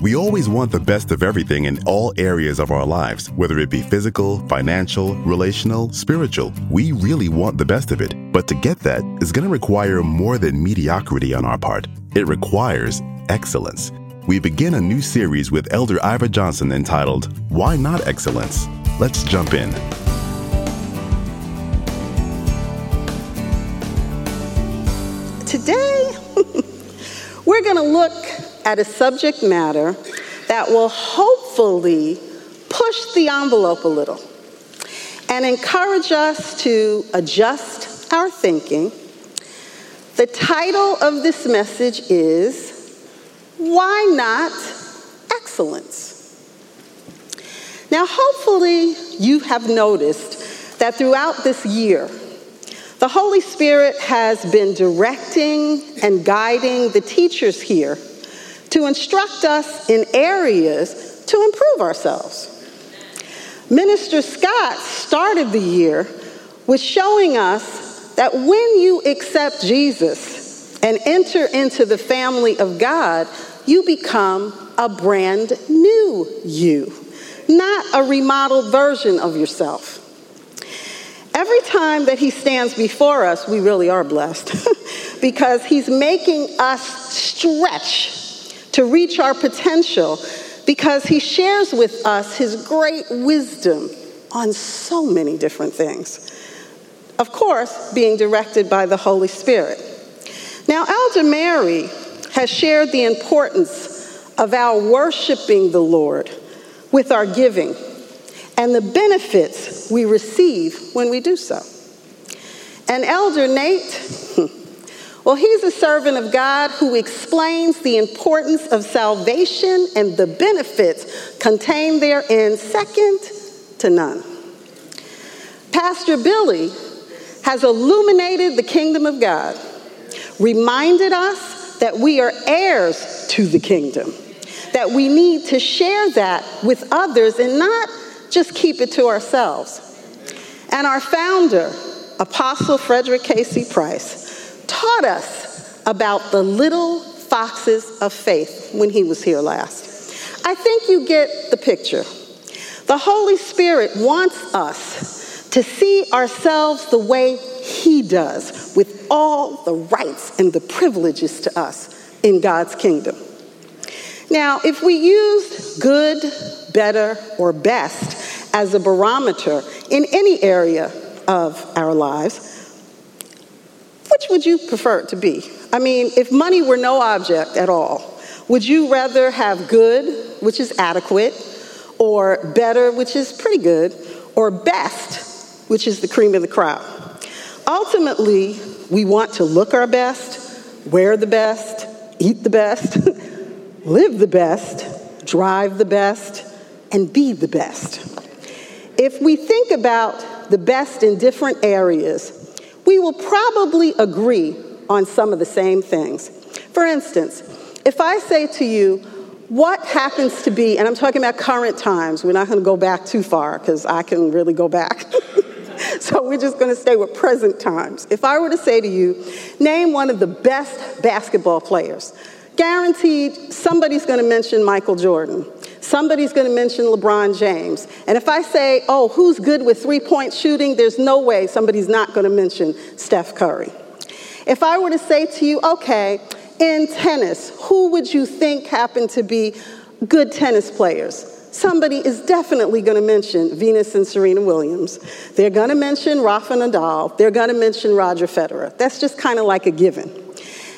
We always want the best of everything in all areas of our lives, whether it be physical, financial, relational, spiritual. We really want the best of it. But to get that is going to require more than mediocrity on our part. It requires excellence. We begin a new series with Elder Iva Johnson entitled, Why Not Excellence? Let's jump in. Today, we're going to look at a subject matter that will hopefully push the envelope a little and encourage us to adjust our thinking. The title of this message is Why Not Excellence? Now, hopefully, you have noticed that throughout this year, the Holy Spirit has been directing and guiding the teachers here to instruct us in areas to improve ourselves. Minister Scott started the year with showing us that when you accept Jesus and enter into the family of God, you become a brand new you, not a remodeled version of yourself. Every time that he stands before us, we really are blessed because he's making us stretch to reach our potential because he shares with us his great wisdom on so many different things. Of course, being directed by the Holy Spirit. Now, Elder Mary has shared the importance of our worshiping the Lord with our giving and the benefits we receive when we do so. And Elder Nate, Well, he's a servant of God who explains the importance of salvation and the benefits contained therein second to none. Pastor Billy has illuminated the kingdom of God, reminded us that we are heirs to the kingdom, that we need to share that with others and not just keep it to ourselves. And our founder, Apostle Frederick K.C. Price, taught us about the little foxes of faith when he was here last. I think you get the picture. The Holy Spirit wants us to see ourselves the way he does, with all the rights and the privileges to us in God's kingdom. Now, if we used good, better, or best as a barometer in any area of our lives, which would you prefer it to be? I mean, if money were no object at all, would you rather have good, which is adequate, or better, which is pretty good, or best, which is the cream of the crop? Ultimately, we want to look our best, wear the best, eat the best, live the best, drive the best, and be the best. If we think about the best in different areas, we will probably agree on some of the same things. For instance, if I say to you, what happens to be, and I'm talking about current times, we're not going to go back too far because I can really go back. so we're just going to stay with present times. If I were to say to you, name one of the best basketball players, guaranteed somebody's going to mention Michael Jordan. Somebody's going to mention LeBron James. And if I say, oh, who's good with three point shooting, there's no way somebody's not going to mention Steph Curry. If I were to say to you, okay, in tennis, who would you think happen to be good tennis players? Somebody is definitely going to mention Venus and Serena Williams. They're going to mention Rafa Nadal. They're going to mention Roger Federer. That's just kind of like a given.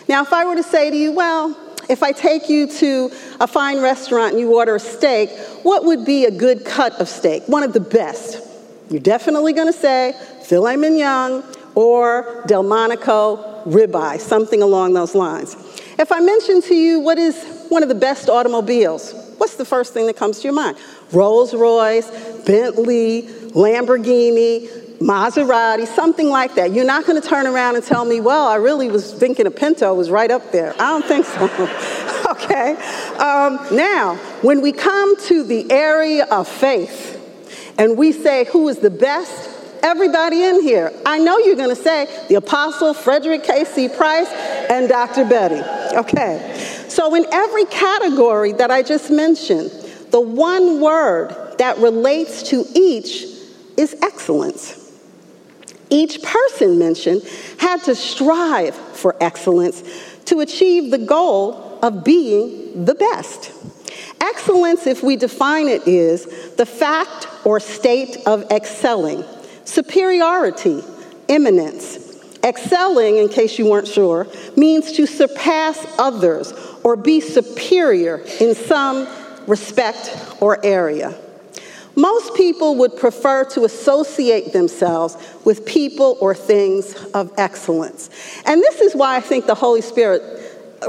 Now, if I were to say to you, well, if I take you to a fine restaurant and you order a steak, what would be a good cut of steak? One of the best. You're definitely going to say filet mignon or Delmonico ribeye, something along those lines. If I mention to you what is one of the best automobiles, what's the first thing that comes to your mind? Rolls Royce, Bentley, Lamborghini, Maserati, something like that. You're not going to turn around and tell me, well, I really was thinking a Pinto was right up there. I don't think so. okay? Um, now, when we come to the area of faith and we say who is the best, everybody in here, I know you're going to say the Apostle Frederick K.C. Price and Dr. Betty. Okay. So, in every category that I just mentioned, the one word that relates to each is excellence. Each person mentioned had to strive for excellence to achieve the goal of being the best. Excellence, if we define it, is the fact or state of excelling, superiority, eminence. Excelling, in case you weren't sure, means to surpass others or be superior in some respect or area. Most people would prefer to associate themselves with people or things of excellence. And this is why I think the Holy Spirit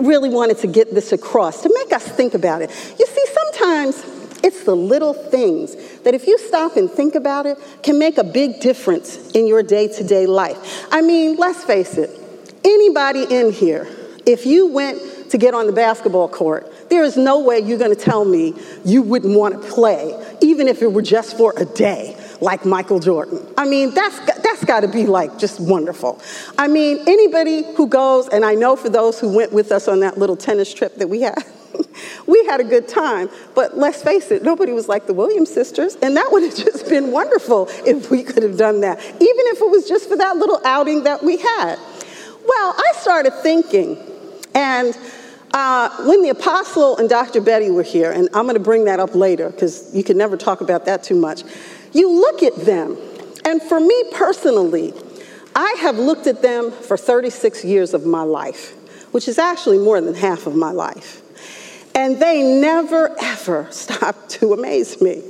really wanted to get this across, to make us think about it. You see, sometimes it's the little things that, if you stop and think about it, can make a big difference in your day to day life. I mean, let's face it, anybody in here, if you went to get on the basketball court, there is no way you're going to tell me you wouldn't want to play, even if it were just for a day, like Michael Jordan. I mean, that's, that's got to be like just wonderful. I mean, anybody who goes, and I know for those who went with us on that little tennis trip that we had, we had a good time. But let's face it, nobody was like the Williams sisters, and that would have just been wonderful if we could have done that, even if it was just for that little outing that we had. Well, I started thinking, and uh, when the apostle and Dr. Betty were here, and I'm going to bring that up later because you can never talk about that too much, you look at them, and for me personally, I have looked at them for 36 years of my life, which is actually more than half of my life. And they never, ever stop to amaze me.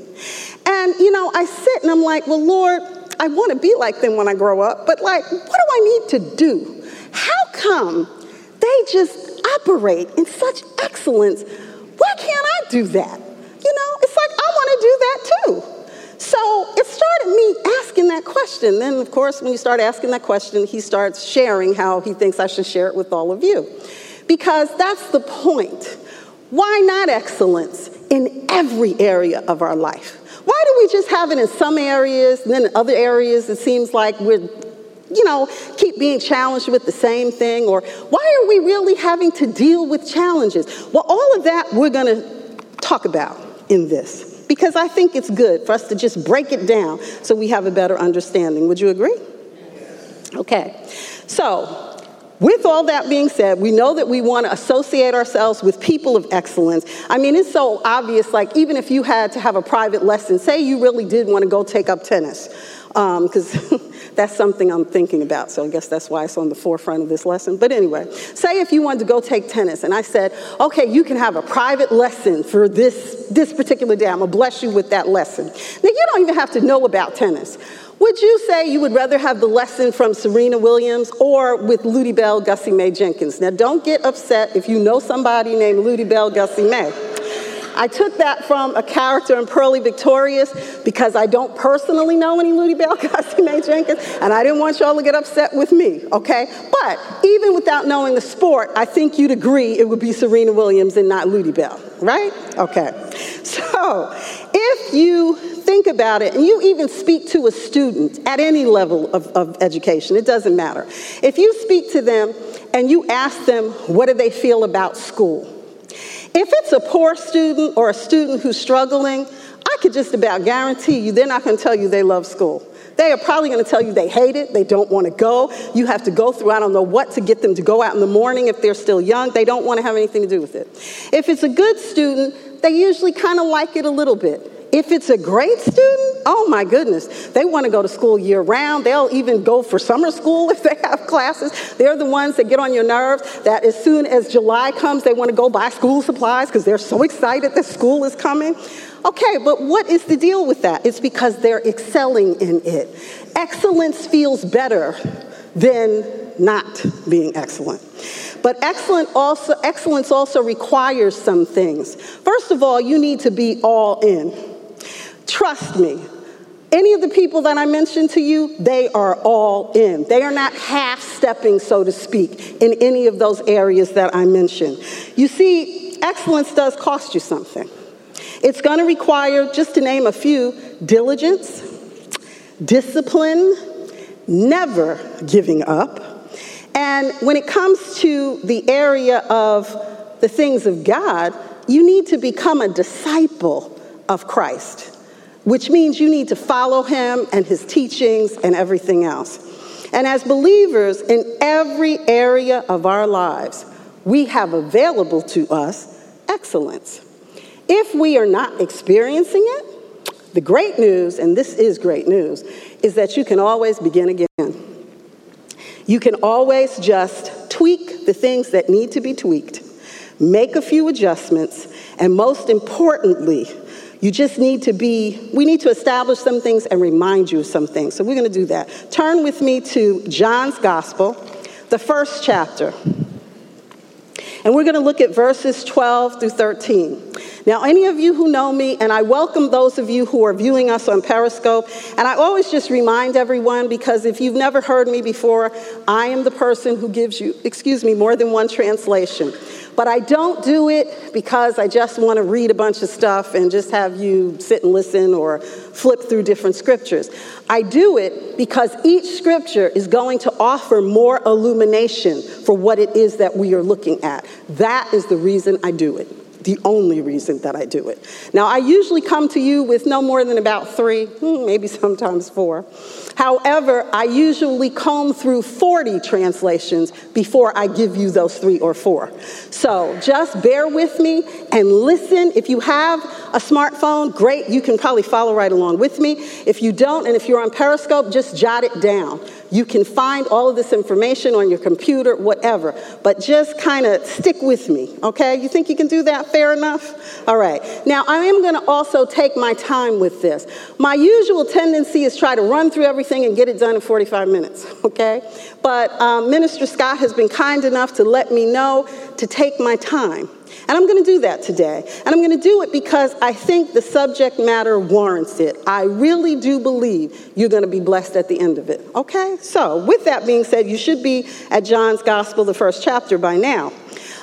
And, you know, I sit and I'm like, well, Lord, I want to be like them when I grow up, but like, what do I need to do? How come they just operate in such excellence. Why can't I do that? You know, it's like I want to do that too. So it started me asking that question. Then, of course, when you start asking that question, he starts sharing how he thinks I should share it with all of you. Because that's the point. Why not excellence in every area of our life? Why do we just have it in some areas, and then in other areas it seems like we're you know, keep being challenged with the same thing? Or why are we really having to deal with challenges? Well, all of that we're going to talk about in this because I think it's good for us to just break it down so we have a better understanding. Would you agree? Okay. So, with all that being said, we know that we want to associate ourselves with people of excellence. I mean, it's so obvious, like, even if you had to have a private lesson, say you really did want to go take up tennis because um, that's something I'm thinking about. So I guess that's why it's on the forefront of this lesson. But anyway, say if you wanted to go take tennis, and I said, okay, you can have a private lesson for this, this particular day. I'm going to bless you with that lesson. Now, you don't even have to know about tennis. Would you say you would rather have the lesson from Serena Williams or with Lutiebelle Gussie Mae Jenkins? Now, don't get upset if you know somebody named Lutiebelle Gussie Mae. I took that from a character in Purlie Victorious because I don't personally know any Lutiebelle Gussie Mae Jenkins, and I didn't want y'all to get upset with me, okay? But even without knowing the sport, I think you'd agree it would be Serena Williams and not Lutiebelle, right? Okay. So if you think about it, and you even speak to a student at any level of, of education, it doesn't matter. If you speak to them and you ask them, what do they feel about school? If it's a poor student or a student who's struggling, I could just about guarantee you they're not going to tell you they love school. They are probably going to tell you they hate it, they don't want to go. You have to go through, I don't know what, to get them to go out in the morning if they're still young. They don't want to have anything to do with it. If it's a good student, they usually kind of like it a little bit. If it's a great student, oh my goodness, they want to go to school year round. They'll even go for summer school if they have classes. They're the ones that get on your nerves that as soon as July comes, they want to go buy school supplies because they're so excited that school is coming. Okay, but what is the deal with that? It's because they're excelling in it. Excellence feels better than not being excellent. But excellent also, excellence also requires some things. First of all, you need to be all in. Trust me, any of the people that I mentioned to you, they are all in. They are not half stepping, so to speak, in any of those areas that I mentioned. You see, excellence does cost you something. It's going to require, just to name a few, diligence, discipline, never giving up. And when it comes to the area of the things of God, you need to become a disciple of Christ, which means you need to follow him and his teachings and everything else. And as believers in every area of our lives, we have available to us excellence. If we are not experiencing it, the great news, and this is great news, is that you can always begin again. You can always just tweak the things that need to be tweaked, make a few adjustments, and most importantly, you just need to be, we need to establish some things and remind you of some things. So we're going to do that. Turn with me to John's Gospel, the first chapter. And we're going to look at verses 12 through 13. Now, any of you who know me, and I welcome those of you who are viewing us on Periscope, and I always just remind everyone because if you've never heard me before, I am the person who gives you, excuse me, more than one translation. But I don't do it because I just want to read a bunch of stuff and just have you sit and listen or flip through different scriptures. I do it because each scripture is going to offer more illumination for what it is that we are looking at. That is the reason I do it the only reason that I do it. Now, I usually come to you with no more than about three, hmm, maybe sometimes four. However, I usually comb through 40 translations before I give you those three or four. So just bear with me and listen. If you have a smartphone, great, you can probably follow right along with me. If you don't, and if you're on Periscope, just jot it down. You can find all of this information on your computer, whatever, but just kind of stick with me, okay? You think you can do that fair enough? All right. Now, I am going to also take my time with this. My usual tendency is try to run through everything and get it done in 45 minutes, okay? But um, Minister Scott has been kind enough to let me know to take my time. And I'm going to do that today. And I'm going to do it because I think the subject matter warrants it. I really do believe you're going to be blessed at the end of it. Okay? So, with that being said, you should be at John's Gospel, the first chapter by now.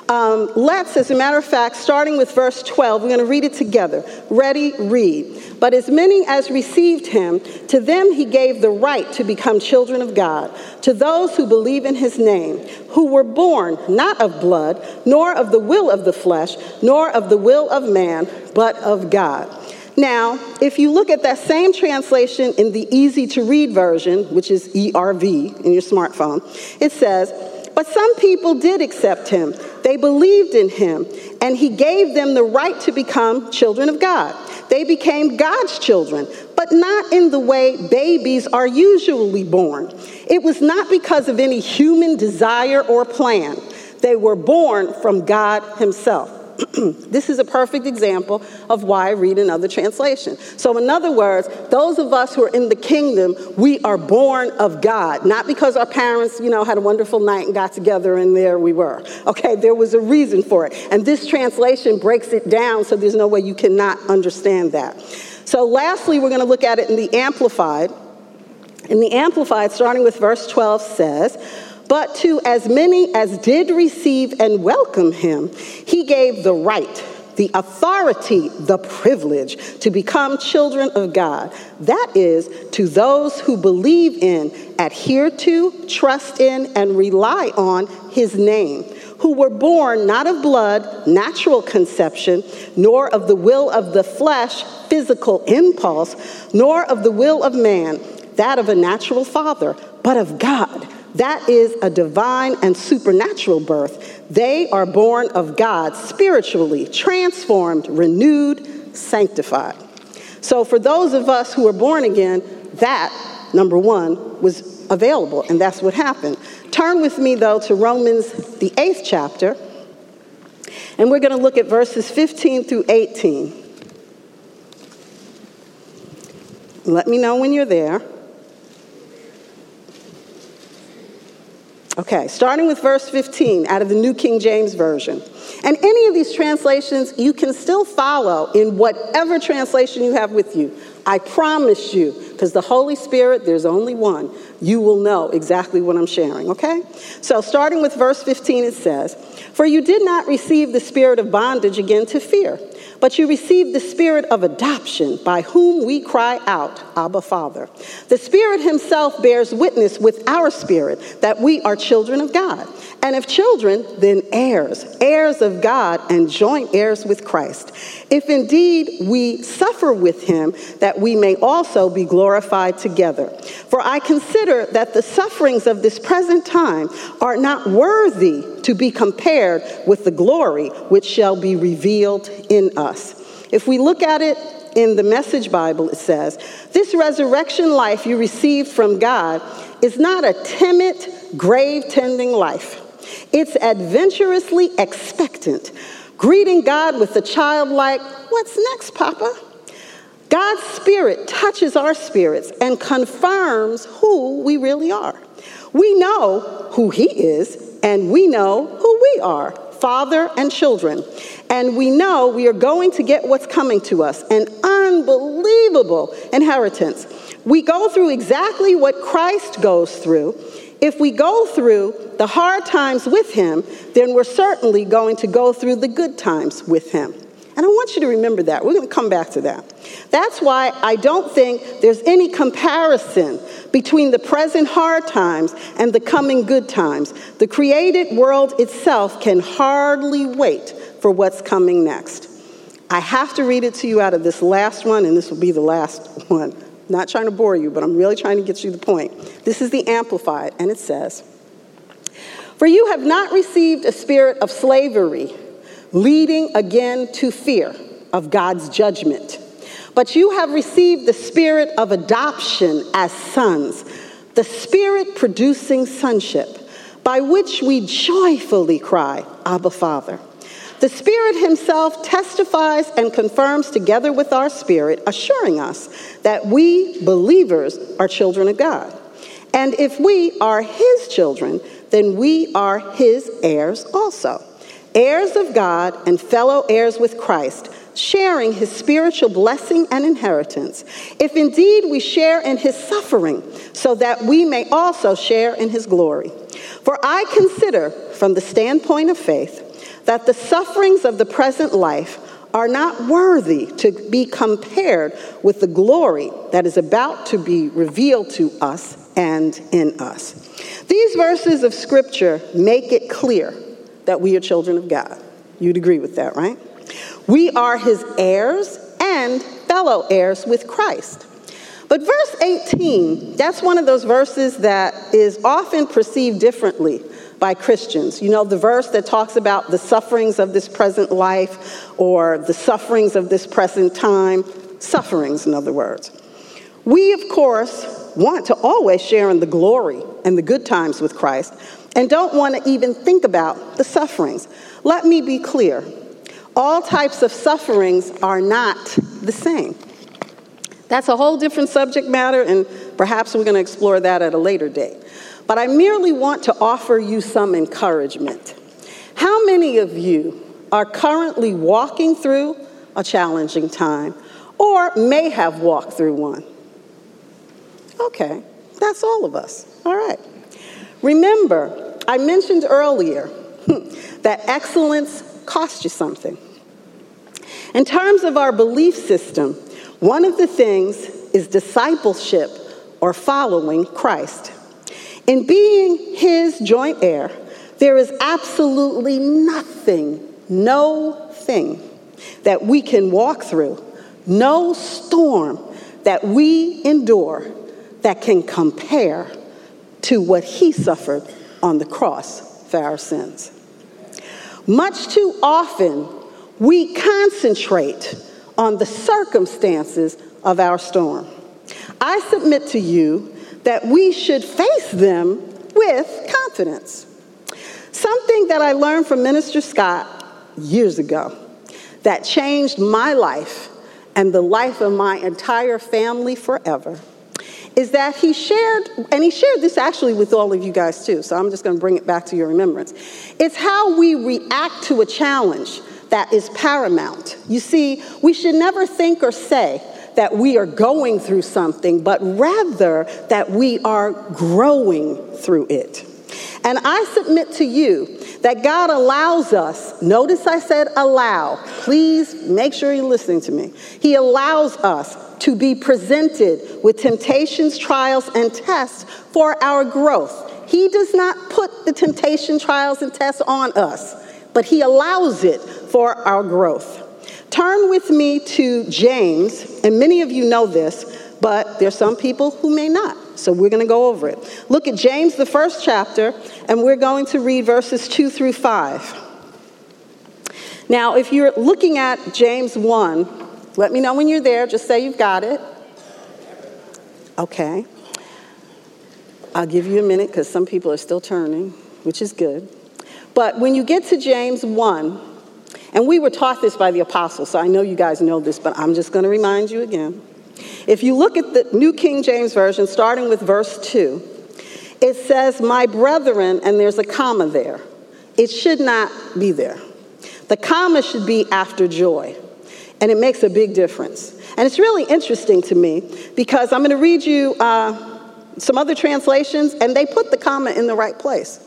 Um, let's, as a matter of fact, starting with verse 12, we're going to read it together. Ready, read. But as many as received him, to them he gave the right to become children of God, to those who believe in his name, who were born not of blood, nor of the will of the flesh, nor of the will of man, but of God. Now, if you look at that same translation in the easy to read version, which is ERV in your smartphone, it says, But some people did accept him. They believed in him, and he gave them the right to become children of God. They became God's children, but not in the way babies are usually born. It was not because of any human desire or plan. They were born from God Himself. this is a perfect example of why I read another translation. So, in other words, those of us who are in the kingdom, we are born of God, not because our parents, you know, had a wonderful night and got together and there we were. Okay, there was a reason for it. And this translation breaks it down so there's no way you cannot understand that. So, lastly, we're going to look at it in the Amplified. In the Amplified, starting with verse 12, says, but to as many as did receive and welcome him, he gave the right, the authority, the privilege to become children of God. That is, to those who believe in, adhere to, trust in, and rely on his name, who were born not of blood, natural conception, nor of the will of the flesh, physical impulse, nor of the will of man, that of a natural father, but of God that is a divine and supernatural birth. They are born of God spiritually, transformed, renewed, sanctified. So, for those of us who are born again, that, number one, was available, and that's what happened. Turn with me, though, to Romans, the eighth chapter, and we're going to look at verses 15 through 18. Let me know when you're there. Okay, starting with verse 15 out of the New King James Version. And any of these translations you can still follow in whatever translation you have with you. I promise you, because the Holy Spirit, there's only one, you will know exactly what I'm sharing, okay? So, starting with verse 15, it says, For you did not receive the spirit of bondage again to fear but you received the spirit of adoption by whom we cry out, Abba, Father. The Spirit Himself bears witness with our spirit that we are children of God. And if children, then heirs, heirs of God and joint heirs with Christ. If indeed we suffer with him, that we may also be glorified together. For I consider that the sufferings of this present time are not worthy to be compared with the glory which shall be revealed in us. If we look at it in the Message Bible, it says, This resurrection life you received from God is not a timid, grave tending life. It's adventurously expectant, greeting God with a childlike, What's next, Papa? God's Spirit touches our spirits and confirms who we really are. We know who He is, and we know who we are father and children. And we know we are going to get what's coming to us an unbelievable inheritance. We go through exactly what Christ goes through. If we go through the hard times with him, then we're certainly going to go through the good times with him. And I want you to remember that. We're going to come back to that. That's why I don't think there's any comparison between the present hard times and the coming good times. The created world itself can hardly wait for what's coming next. I have to read it to you out of this last one, and this will be the last one. Not trying to bore you, but I'm really trying to get you the point. This is the Amplified, and it says, For you have not received a spirit of slavery, leading again to fear of God's judgment, but you have received the spirit of adoption as sons, the spirit producing sonship, by which we joyfully cry, Abba, Father. The Spirit Himself testifies and confirms together with our spirit, assuring us that we believers are children of God. And if we are His children, then we are His heirs also. Heirs of God and fellow heirs with Christ, sharing His spiritual blessing and inheritance. If indeed we share in His suffering, so that we may also share in His glory. For I consider, from the standpoint of faith, that the sufferings of the present life are not worthy to be compared with the glory that is about to be revealed to us and in us. These verses of scripture make it clear that we are children of God. You'd agree with that, right? We are his heirs and fellow heirs with Christ. But verse 18, that's one of those verses that is often perceived differently by Christians. You know, the verse that talks about the sufferings of this present life or the sufferings of this present time, sufferings, in other words. We, of course, want to always share in the glory and the good times with Christ and don't want to even think about the sufferings. Let me be clear all types of sufferings are not the same. That's a whole different subject matter, and perhaps we're going to explore that at a later date but I merely want to offer you some encouragement. How many of you are currently walking through a challenging time or may have walked through one? Okay, that's all of us. All right. Remember, I mentioned earlier that excellence costs you something. In terms of our belief system, one of the things is discipleship or following Christ. In being his joint heir, there is absolutely nothing, no thing that we can walk through, no storm that we endure that can compare to what he suffered on the cross for our sins. Much too often, we concentrate on the circumstances of our storm. I submit to you that we should face them with confidence. Something that I learned from Minister Scott years ago that changed my life and the life of my entire family forever is that he shared, and he shared this actually with all of you guys too, so I'm just to bring it back to your remembrance. It's how we react to a challenge that is paramount. You see, we should never think or say, that we are going through something, but rather that we are growing through it. And I submit to you that God allows us, notice I said allow, please make sure you're listening to me. He allows us to be presented with temptations, trials, and tests for our growth. He does not put the temptation, trials, and tests on us, but He allows it for our growth. Turn with me to James, and many of you know this, but there's some people who may not. So we're going to go over it. Look at James, the first chapter, and we're going to read verses 2 through 5. Now, if you're looking at James 1, let me know when you're there. Just say you've got it. Okay. I'll give you a minute because some people are still turning, which is good. But when you get to James 1, and we were taught this by the apostles, so I know you guys know this, but I'm just going to remind you again. If you look at the New King James Version, starting with verse 2, it says, My brethren, and there's a comma there. It should not be there. The comma should be after joy, and it makes a big difference. And it's really interesting to me because I'm going to read you uh, some other translations, and they put the comma in the right place.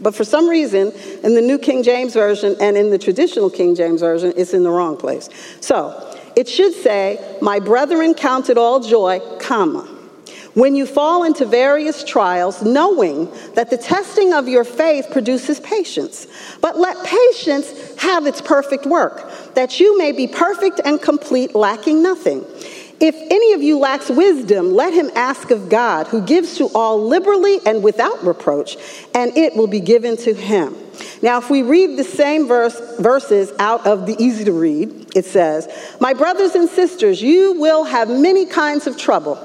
But for some reason, in the New King James Version and in the traditional King James Version, it's in the wrong place. So it should say, My brethren, count it all joy, comma. When you fall into various trials, knowing that the testing of your faith produces patience. But let patience have its perfect work, that you may be perfect and complete, lacking nothing. If any of you lacks wisdom, let him ask of God, who gives to all liberally and without reproach, and it will be given to him. Now, if we read the same verse, verses out of the easy to read, it says, My brothers and sisters, you will have many kinds of trouble,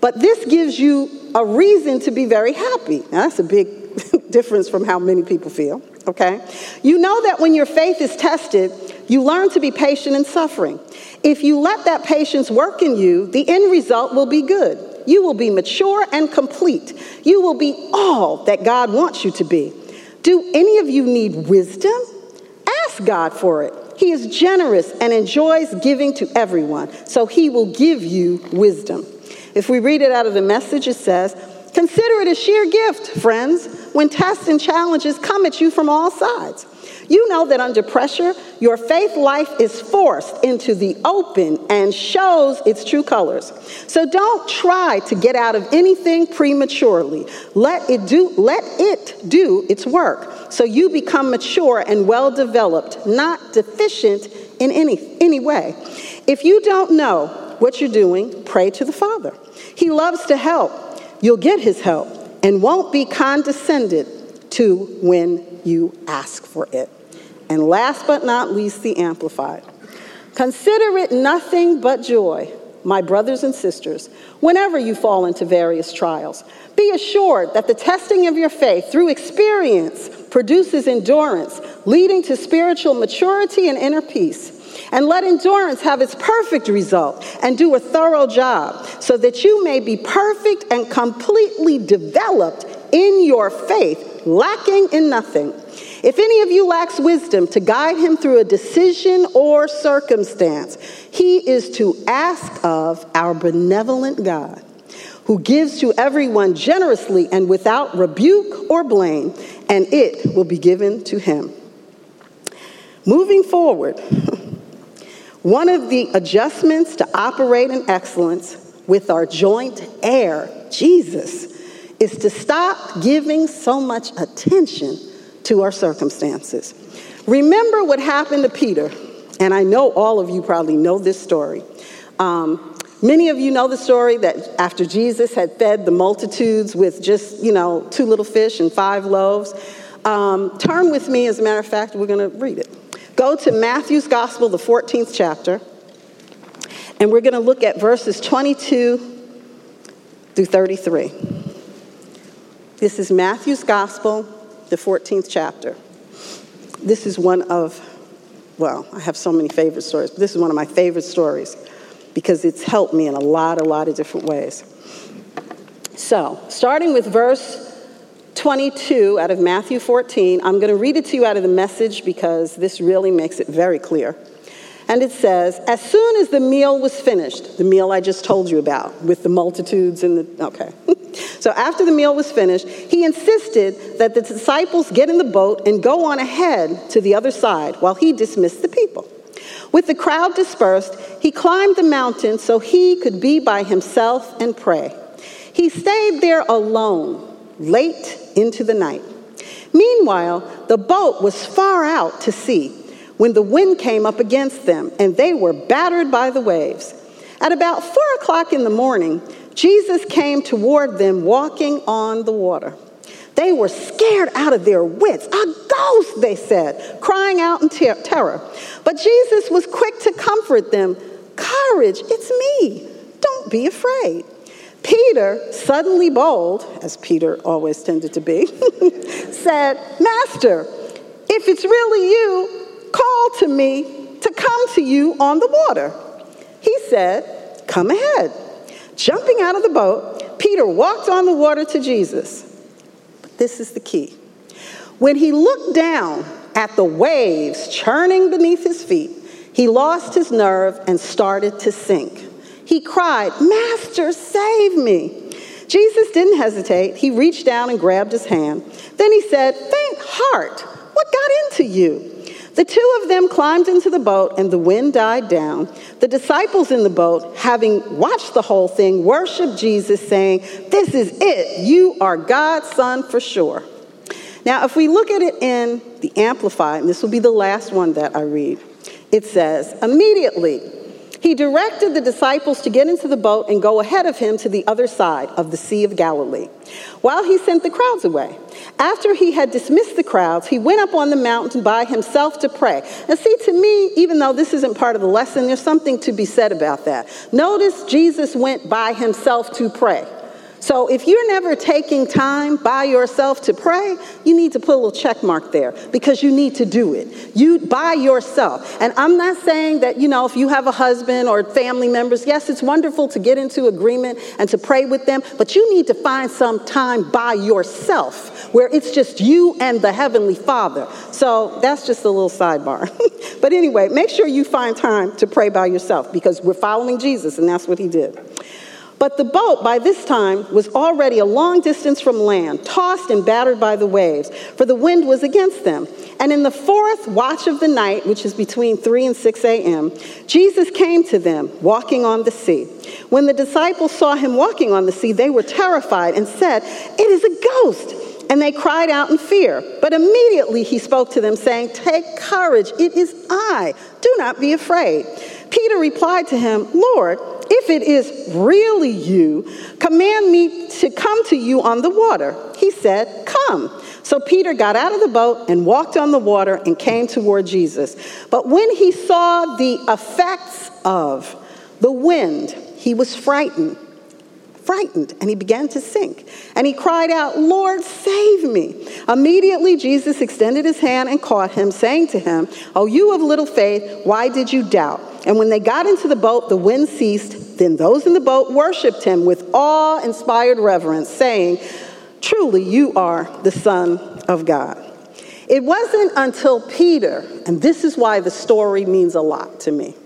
but this gives you a reason to be very happy. Now, that's a big difference from how many people feel, okay? You know that when your faith is tested, you learn to be patient in suffering. If you let that patience work in you, the end result will be good. You will be mature and complete. You will be all that God wants you to be. Do any of you need wisdom? Ask God for it. He is generous and enjoys giving to everyone, so he will give you wisdom. If we read it out of the message, it says, Consider it a sheer gift, friends, when tests and challenges come at you from all sides. You know that under pressure, your faith life is forced into the open and shows its true colors. So don't try to get out of anything prematurely. Let it do, let it do its work so you become mature and well developed, not deficient in any, any way. If you don't know what you're doing, pray to the Father. He loves to help. You'll get his help and won't be condescended to when you ask for it. And last but not least, the Amplified. Consider it nothing but joy, my brothers and sisters, whenever you fall into various trials. Be assured that the testing of your faith through experience produces endurance, leading to spiritual maturity and inner peace. And let endurance have its perfect result and do a thorough job so that you may be perfect and completely developed in your faith, lacking in nothing. If any of you lacks wisdom to guide him through a decision or circumstance, he is to ask of our benevolent God, who gives to everyone generously and without rebuke or blame, and it will be given to him. Moving forward, one of the adjustments to operate in excellence with our joint heir, Jesus, is to stop giving so much attention to our circumstances. Remember what happened to Peter, and I know all of you probably know this story. Um, many of you know the story that after Jesus had fed the multitudes with just, you know, two little fish and five loaves. Um, turn with me, as a matter of fact, we're going to read it. Go to Matthew's Gospel, the 14th chapter, and we're going to look at verses 22 through 33. This is Matthew's Gospel, the 14th chapter. This is one of, well, I have so many favorite stories, but this is one of my favorite stories because it's helped me in a lot, a lot of different ways. So, starting with verse 22 out of Matthew 14, I'm going to read it to you out of the message because this really makes it very clear. And it says, As soon as the meal was finished, the meal I just told you about with the multitudes and the, okay. So after the meal was finished, he insisted that the disciples get in the boat and go on ahead to the other side while he dismissed the people. With the crowd dispersed, he climbed the mountain so he could be by himself and pray. He stayed there alone late into the night. Meanwhile, the boat was far out to sea when the wind came up against them and they were battered by the waves. At about four o'clock in the morning, Jesus came toward them walking on the water. They were scared out of their wits. A ghost, they said, crying out in ter- terror. But Jesus was quick to comfort them. Courage, it's me. Don't be afraid. Peter, suddenly bold, as Peter always tended to be, said, Master, if it's really you, call to me to come to you on the water. He said, Come ahead. Jumping out of the boat, Peter walked on the water to Jesus. But this is the key. When he looked down at the waves churning beneath his feet, he lost his nerve and started to sink. He cried, Master, save me. Jesus didn't hesitate. He reached down and grabbed his hand. Then he said, Faint heart, what got into you? The two of them climbed into the boat, and the wind died down. The disciples in the boat, having watched the whole thing, worshiped Jesus, saying, This is it. You are God's son for sure. Now, if we look at it in the Amplified, and this will be the last one that I read, it says, Immediately, he directed the disciples to get into the boat and go ahead of him to the other side of the Sea of Galilee, while he sent the crowds away. After he had dismissed the crowds, he went up on the mountain by himself to pray. And see, to me, even though this isn't part of the lesson, there's something to be said about that. Notice Jesus went by himself to pray. So if you're never taking time by yourself to pray, you need to put a little check mark there because you need to do it. You by yourself. And I'm not saying that, you know, if you have a husband or family members, yes, it's wonderful to get into agreement and to pray with them, but you need to find some time by yourself where it's just you and the heavenly Father. So that's just a little sidebar. but anyway, make sure you find time to pray by yourself because we're following Jesus and that's what he did. But the boat, by this time, was already a long distance from land, tossed and battered by the waves, for the wind was against them. And in the fourth watch of the night, which is between 3 and 6 a.m., Jesus came to them, walking on the sea. When the disciples saw him walking on the sea, they were terrified and said, It is a ghost! And they cried out in fear. But immediately he spoke to them, saying, Take courage, it is I. Do not be afraid. Peter replied to him, Lord, if it is really you, command me to come to you on the water. He said, Come. So Peter got out of the boat and walked on the water and came toward Jesus. But when he saw the effects of the wind, he was frightened. Frightened, and he began to sink. And he cried out, Lord, save me. Immediately, Jesus extended his hand and caught him, saying to him, Oh, you of little faith, why did you doubt? And when they got into the boat, the wind ceased. Then those in the boat worshiped him with awe inspired reverence, saying, Truly, you are the Son of God. It wasn't until Peter, and this is why the story means a lot to me.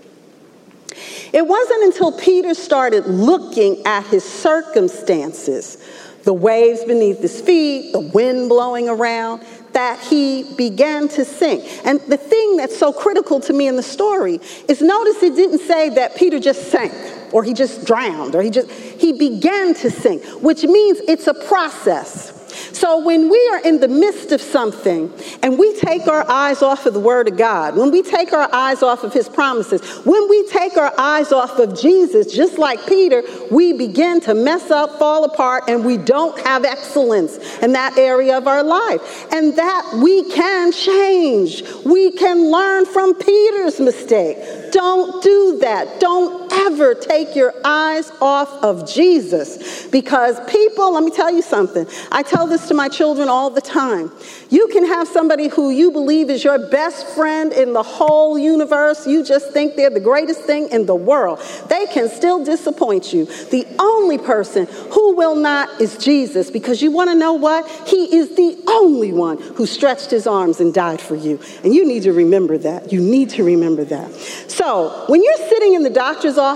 It wasn't until Peter started looking at his circumstances the waves beneath his feet, the wind blowing around, that he began to sink. And the thing that's so critical to me in the story is notice it didn't say that Peter just sank or he just drowned or he just, he began to sink, which means it's a process. So when we are in the midst of something and we take our eyes off of the Word of God, when we take our eyes off of His promises, when we take our eyes off of Jesus, just like Peter, we begin to mess up, fall apart, and we don't have excellence in that area of our life. And that we can change. We can learn from Peter's mistake. Don't do that. Don't ever take your eyes off of Jesus because people, let me tell you something. I tell this to my children all the time. You can have somebody who you believe is your best friend in the whole universe. You just think they're the greatest thing in the world. They can still disappoint you. The only person who will not is Jesus because you want to know what? He is the only one who stretched his arms and died for you. And you need to remember that. You need to remember that. So when you're sitting in the doctor's office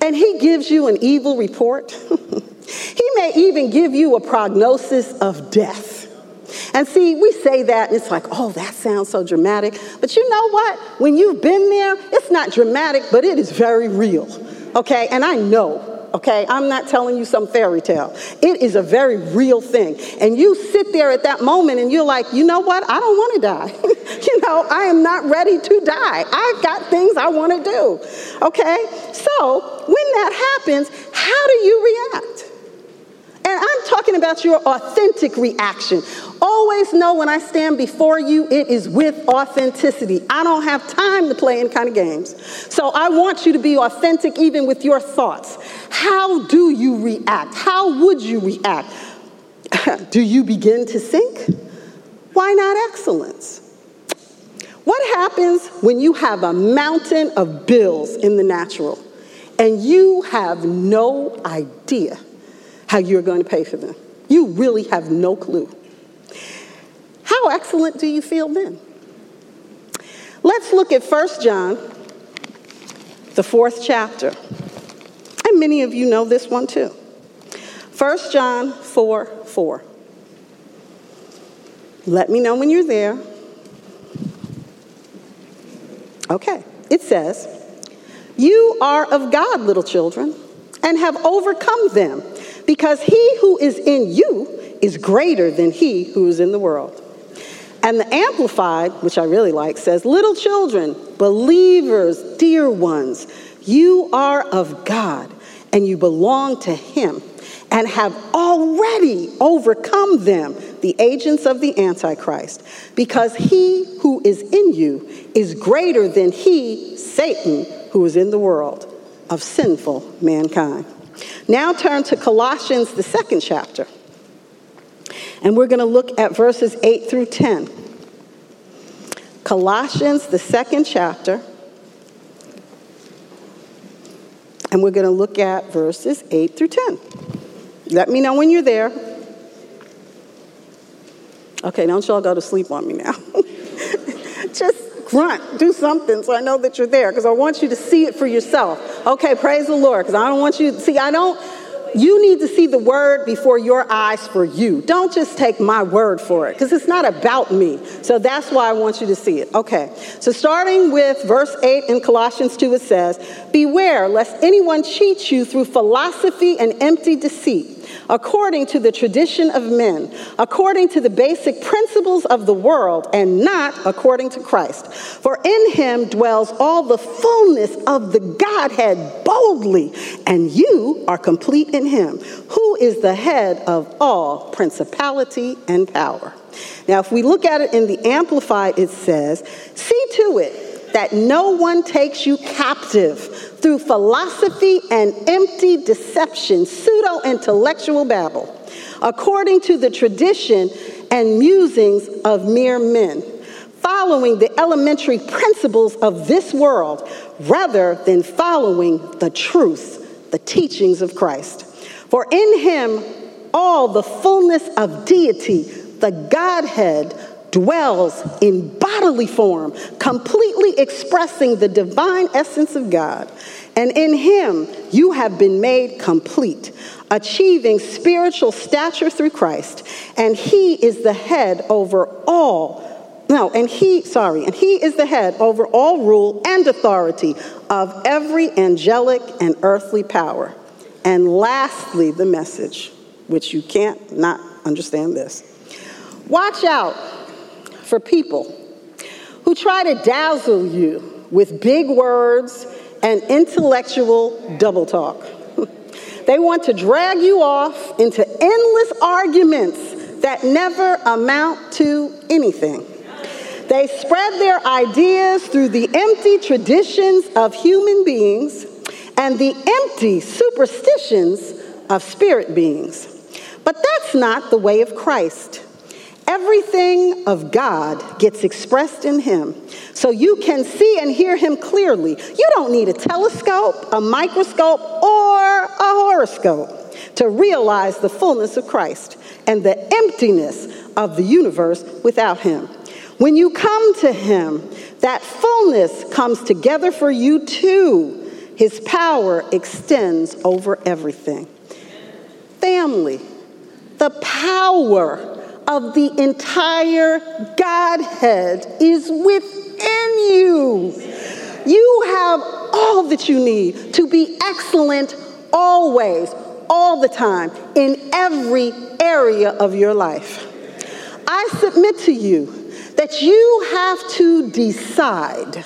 and he gives you an evil report, he may even give you a prognosis of death. And see, we say that and it's like, oh, that sounds so dramatic. But you know what? When you've been there, it's not dramatic, but it is very real. Okay? And I know okay? I'm not telling you some fairy tale. It is a very real thing. And you sit there at that moment and you're like, you know what? I don't want to die. you know, I am not ready to die. I've got things I want to do, okay? So when that happens, how do you react? Talking about your authentic reaction. Always know when I stand before you, it is with authenticity. I don't have time to play any kind of games. So I want you to be authentic even with your thoughts. How do you react? How would you react? do you begin to sink? Why not excellence? What happens when you have a mountain of bills in the natural and you have no idea how you're going to pay for them? You really have no clue. How excellent do you feel then? Let's look at 1 John, the fourth chapter. And many of you know this one too. 1 John 4 4. Let me know when you're there. Okay, it says, You are of God, little children, and have overcome them, because he who is in you is greater than he who is in the world. And the Amplified, which I really like, says, Little children, believers, dear ones, you are of God and you belong to Him and have already overcome them, the agents of the Antichrist, because He who is in you is greater than He, Satan, who is in the world of sinful mankind. Now turn to Colossians, the second chapter. And we're going to look at verses 8 through 10. Colossians, the second chapter. And we're going to look at verses 8 through 10. Let me know when you're there. Okay, don't y'all go to sleep on me now. Grunt, do something so I know that you're there because I want you to see it for yourself. Okay, praise the Lord because I don't want you to see, I don't you need to see the word before your eyes for you. Don't just take my word for it because it's not about me. So that's why I want you to see it. Okay. So starting with verse 8 in Colossians 2, it says, Beware lest anyone cheat you through philosophy and empty deceit according to the tradition of men, according to the basic principles of the world, and not according to Christ. For in him dwells all the fullness of the Godhead boldly, and you are complete in him, who is the head of all principality and power. Now, if we look at it in the Amplified, it says, See to it that no one takes you captive through philosophy and empty deception, pseudo intellectual babble, according to the tradition and musings of mere men, following the elementary principles of this world rather than following the truth, the teachings of Christ. For in him all the fullness of deity, the Godhead, dwells in bodily form, completely expressing the divine essence of God. And in him you have been made complete, achieving spiritual stature through Christ. And he is the head over all. No, and he, sorry, and he is the head over all rule and authority of every angelic and earthly power. And lastly, the message, which you can't not understand this. Watch out for people who try to dazzle you with big words and intellectual double talk. they want to drag you off into endless arguments that never amount to anything. They spread their ideas through the empty traditions of human beings and the empty superstitions of spirit beings. But that's not the way of Christ. Everything of God gets expressed in him. So you can see and hear him clearly. You don't need a telescope, a microscope, or a horoscope to realize the fullness of Christ and the emptiness of the universe without him. When you come to him, that fullness comes together for you too. His power extends over everything. family, the power of the entire Godhead is within you. You have all that you need to be excellent always, all the time, in every area of your life. I submit to you that you have to decide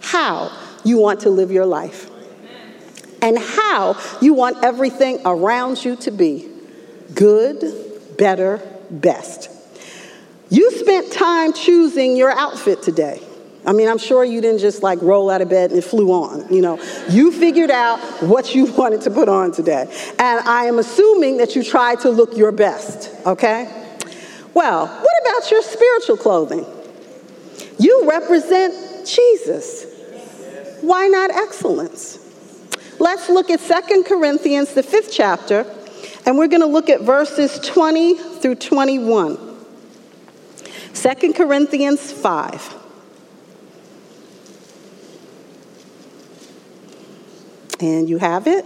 how you want to live your life and how you want everything around you to be good, better, best. You spent time choosing your outfit today. I mean, I'm sure you didn't just like roll out of bed and it flew on. You know, you figured out what you wanted to put on today. And I am assuming that you tried to look your best, okay? Well, what about your spiritual clothing? You represent Jesus. Why not excellence? Let's look at Second Corinthians, the fifth chapter, and we're going to look at verses 20 through 21. 2 Corinthians 5. And you have it?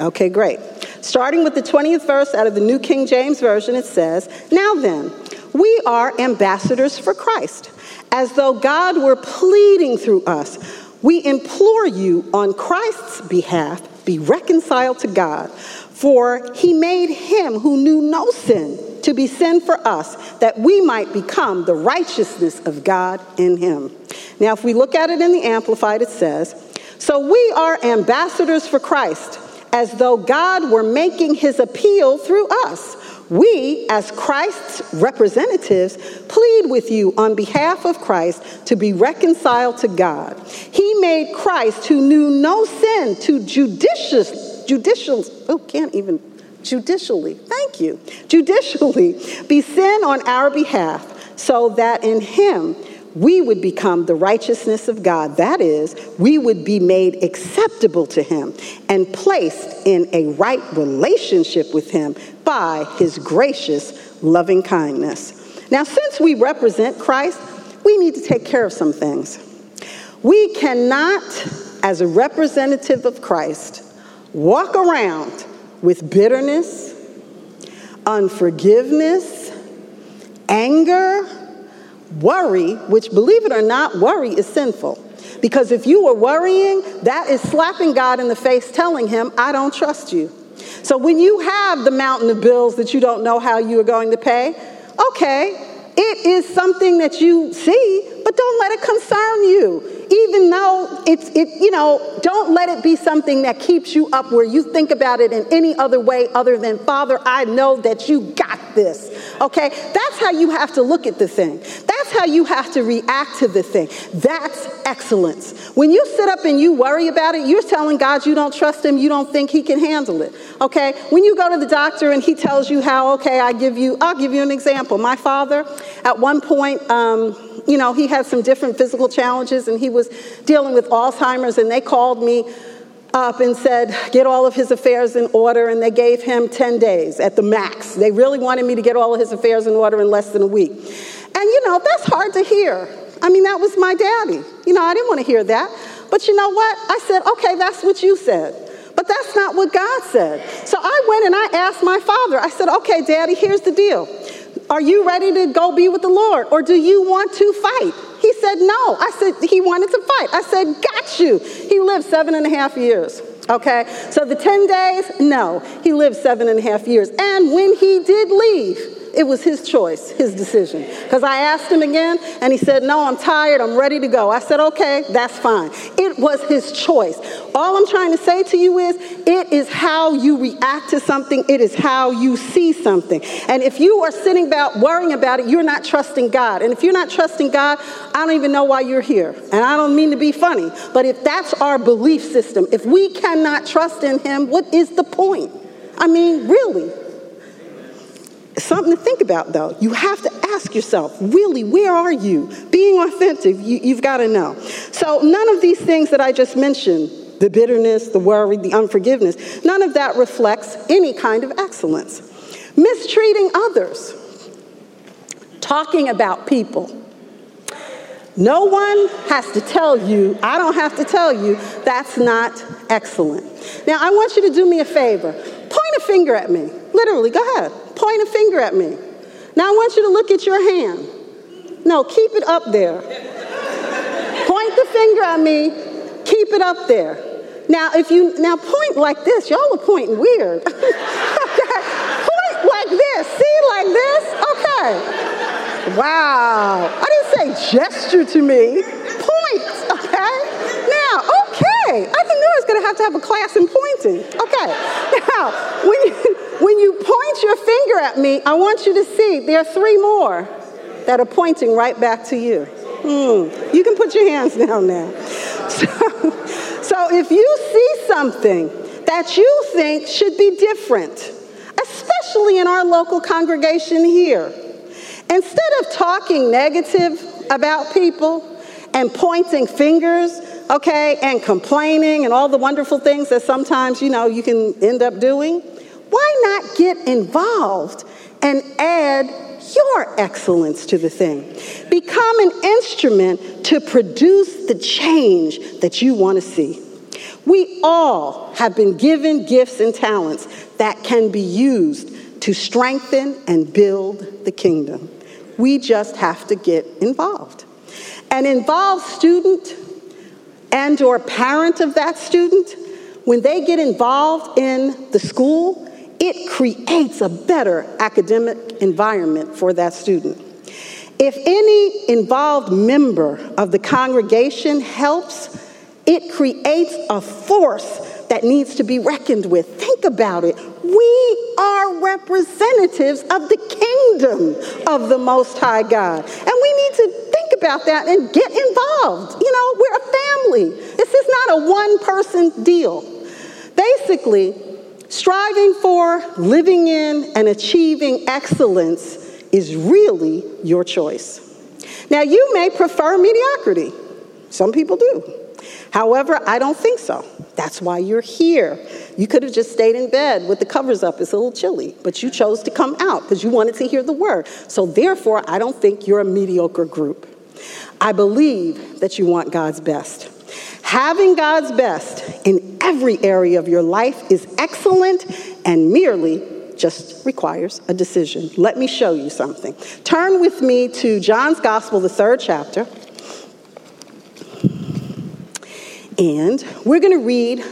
Okay, great. Starting with the 20th verse out of the New King James Version, it says, Now then, we are ambassadors for Christ, as though God were pleading through us. We implore you on Christ's behalf, be reconciled to God. For he made him who knew no sin to be sin for us, that we might become the righteousness of God in him. Now, if we look at it in the Amplified, it says, So we are ambassadors for Christ, as though God were making his appeal through us. We, as Christ's representatives, plead with you on behalf of Christ to be reconciled to God. He made Christ, who knew no sin, to judicious, judicial, oh, can't even judicially, thank you, judicially be sin on our behalf, so that in him we would become the righteousness of God. That is, we would be made acceptable to him and placed in a right relationship with him by his gracious loving kindness. Now, since we represent Christ, we need to take care of some things. We cannot, as a representative of Christ, walk around with bitterness, unforgiveness, anger, worry, which, believe it or not, worry is sinful. Because if you are worrying, that is slapping God in the face, telling him, I don't trust you. So when you have the mountain of bills that you don't know how you are going to pay, okay, it is something that you see, but don't let it concern you even though it's, it, you know, don't let it be something that keeps you up where you think about it in any other way other than, Father, I know that you got this. Okay? That's how you have to look at the thing. That's how you have to react to the thing. That's excellence. When you sit up and you worry about it, you're telling God you don't trust him, you don't think he can handle it. Okay? When you go to the doctor and he tells you how, okay, I give you, I'll give you an example. My father, at one point, um, you know, he had some different physical challenges and he was dealing with Alzheimer's, and they called me up and said, get all of his affairs in order, and they gave him 10 days at the max. They really wanted me to get all of his affairs in order in less than a week. And you know, that's hard to hear. I mean, that was my daddy. You know, I didn't want to hear that. But you know what? I said, okay, that's what you said. But that's not what God said. So I went and I asked my father, I said, okay, daddy, here's the deal. Are you ready to go be with the Lord? Or do you want to fight? He said, No. I said, He wanted to fight. I said, Got you. He lived seven and a half years. Okay? So the 10 days, no. He lived seven and a half years. And when he did leave, it was his choice, his decision. Because I asked him again, and he said, No, I'm tired, I'm ready to go. I said, Okay, that's fine. It was his choice. All I'm trying to say to you is, it is how you react to something, it is how you see something. And if you are sitting about worrying about it, you're not trusting God. And if you're not trusting God, I don't even know why you're here. And I don't mean to be funny, but if that's our belief system, if we cannot trust in Him, what is the point? I mean, really something to think about, though. You have to ask yourself, really, where are you? Being authentic, you, you've got to know. So, none of these things that I just mentioned the bitterness, the worry, the unforgiveness none of that reflects any kind of excellence. Mistreating others, talking about people. No one has to tell you, I don't have to tell you, that's not excellent. Now, I want you to do me a favor. Point a finger at me. Literally, go ahead. Point a finger at me. Now I want you to look at your hand. No, keep it up there. point the finger at me, keep it up there. Now, if you now point like this, y'all are pointing weird. Point like this. See, like this? Okay. Wow. I didn't say gesture to me. Point, okay? Now, okay. I know I was gonna have to have a class in pointing. Okay. Now, when you when you point your finger at me, I want you to see there are three more that are pointing right back to you. Hmm. You can put your hands down now. So, so if you see something that you think should be different, especially in our local congregation here, instead of talking negative about people and pointing fingers, okay, and complaining and all the wonderful things that sometimes, you know, you can end up doing, why not get involved and add your excellence to the thing? Become an instrument to produce the change that you want to see. We all have been given gifts and talents that can be used to strengthen and build the kingdom. We just have to get involved. An involved student and or parent of that student, when they get involved in the school, it creates a better academic environment for that student. If any involved member of the congregation helps, it creates a force that needs to be reckoned with. Think about it. We are representatives of the kingdom of the Most High God. And we need to think about that and get involved. You know, we're a family. This is not a one person deal. Basically, Striving for, living in, and achieving excellence is really your choice. Now, you may prefer mediocrity. Some people do. However, I don't think so. That's why you're here. You could have just stayed in bed with the covers up. It's a little chilly, but you chose to come out because you wanted to hear the word. So, therefore, I don't think you're a mediocre group. I believe that you want God's best. Having God's best in every area of your life is excellent and merely just requires a decision. Let me show you something. Turn with me to John's Gospel, the third chapter. And we're going to read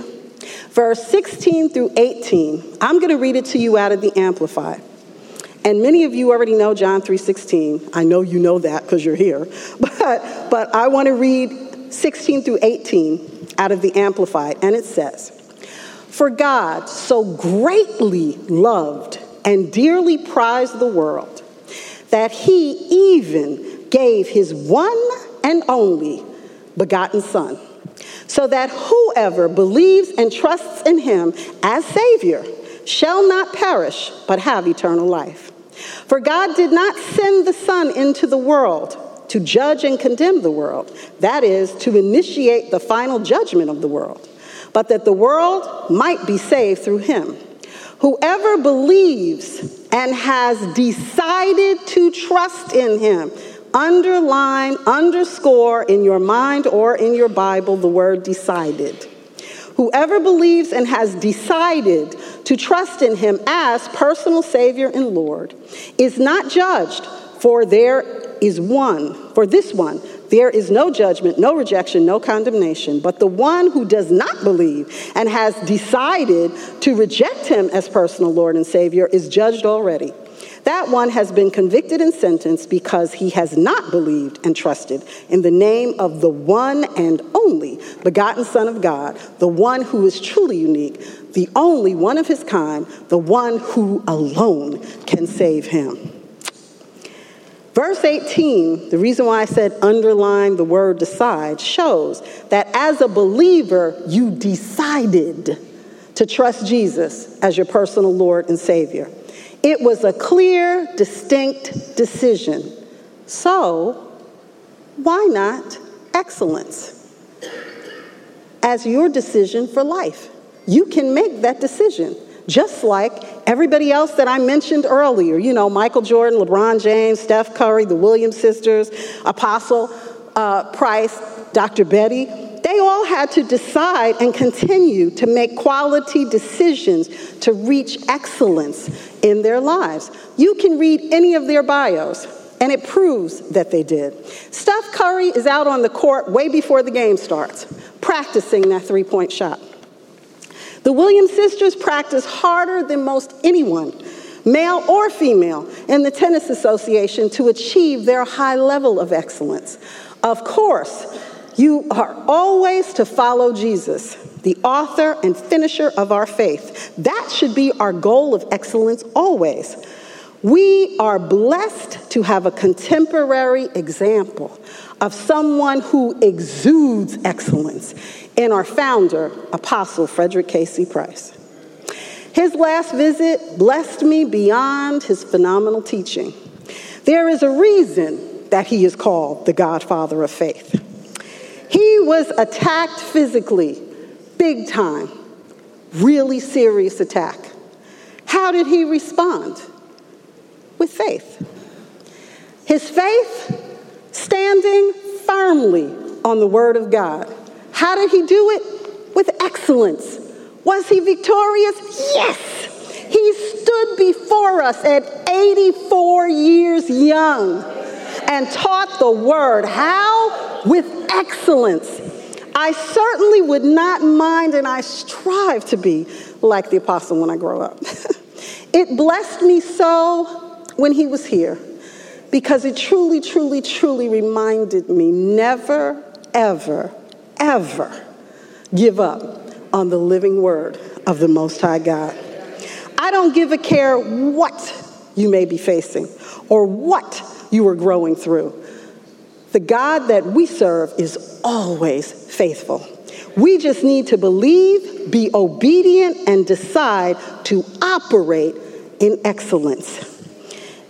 verse 16 through 18. I'm going to read it to you out of the Amplified. And many of you already know John 3:16. I know you know that because you're here. But but I want to read 16 through 18 out of the Amplified, and it says, For God so greatly loved and dearly prized the world that he even gave his one and only begotten Son, so that whoever believes and trusts in him as Savior shall not perish but have eternal life. For God did not send the Son into the world to judge and condemn the world, that is, to initiate the final judgment of the world, but that the world might be saved through him. Whoever believes and has decided to trust in him, underline, underscore in your mind or in your Bible the word decided. Whoever believes and has decided to trust in him as personal Savior and Lord is not judged, for there is one, for this one, there is no judgment, no rejection, no condemnation. But the one who does not believe and has decided to reject him as personal Lord and Savior is judged already. That one has been convicted and sentenced because he has not believed and trusted in the name of the one and only begotten Son of God, the one who is truly unique, the only one of his kind, the one who alone can save him. Verse 18, the reason why I said underline the word decide, shows that as a believer, you decided to trust Jesus as your personal Lord and Savior. It was a clear, distinct decision. So, why not excellence as your decision for life? You can make that decision just like everybody else that I mentioned earlier. You know, Michael Jordan, LeBron James, Steph Curry, the Williams sisters, Apostle uh, Price, Dr. Betty. They all had to decide and continue to make quality decisions to reach excellence in their lives. You can read any of their bios, and it proves that they did. Steph Curry is out on the court way before the game starts, practicing that three point shot. The Williams sisters practice harder than most anyone, male or female, in the Tennis Association to achieve their high level of excellence. Of course, you are always to follow Jesus, the author and finisher of our faith. That should be our goal of excellence always. We are blessed to have a contemporary example of someone who exudes excellence in our founder, Apostle Frederick K.C. Price. His last visit blessed me beyond his phenomenal teaching. There is a reason that he is called the Godfather of faith. He was attacked physically, big time, really serious attack. How did he respond? With faith. His faith standing firmly on the Word of God. How did he do it? With excellence. Was he victorious? Yes. He stood before us at 84 years young and taught the Word. How? With excellence. I certainly would not mind, and I strive to be like the apostle when I grow up. it blessed me so when he was here because it truly, truly, truly reminded me never, ever, ever give up on the living word of the Most High God. I don't give a care what you may be facing or what you are growing through. The God that we serve is always faithful. We just need to believe, be obedient, and decide to operate in excellence.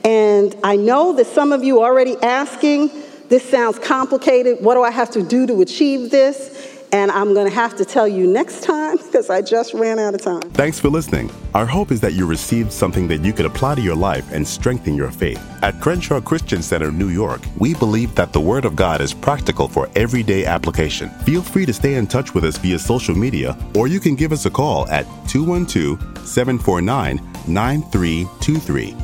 And I know that some of you are already asking, this sounds complicated. What do I have to do to achieve this? And I'm going to have to tell you next time because I just ran out of time. Thanks for listening. Our hope is that you received something that you could apply to your life and strengthen your faith. At Crenshaw Christian Center, New York, we believe that the Word of God is practical for everyday application. Feel free to stay in touch with us via social media, or you can give us a call at 212 749 9323.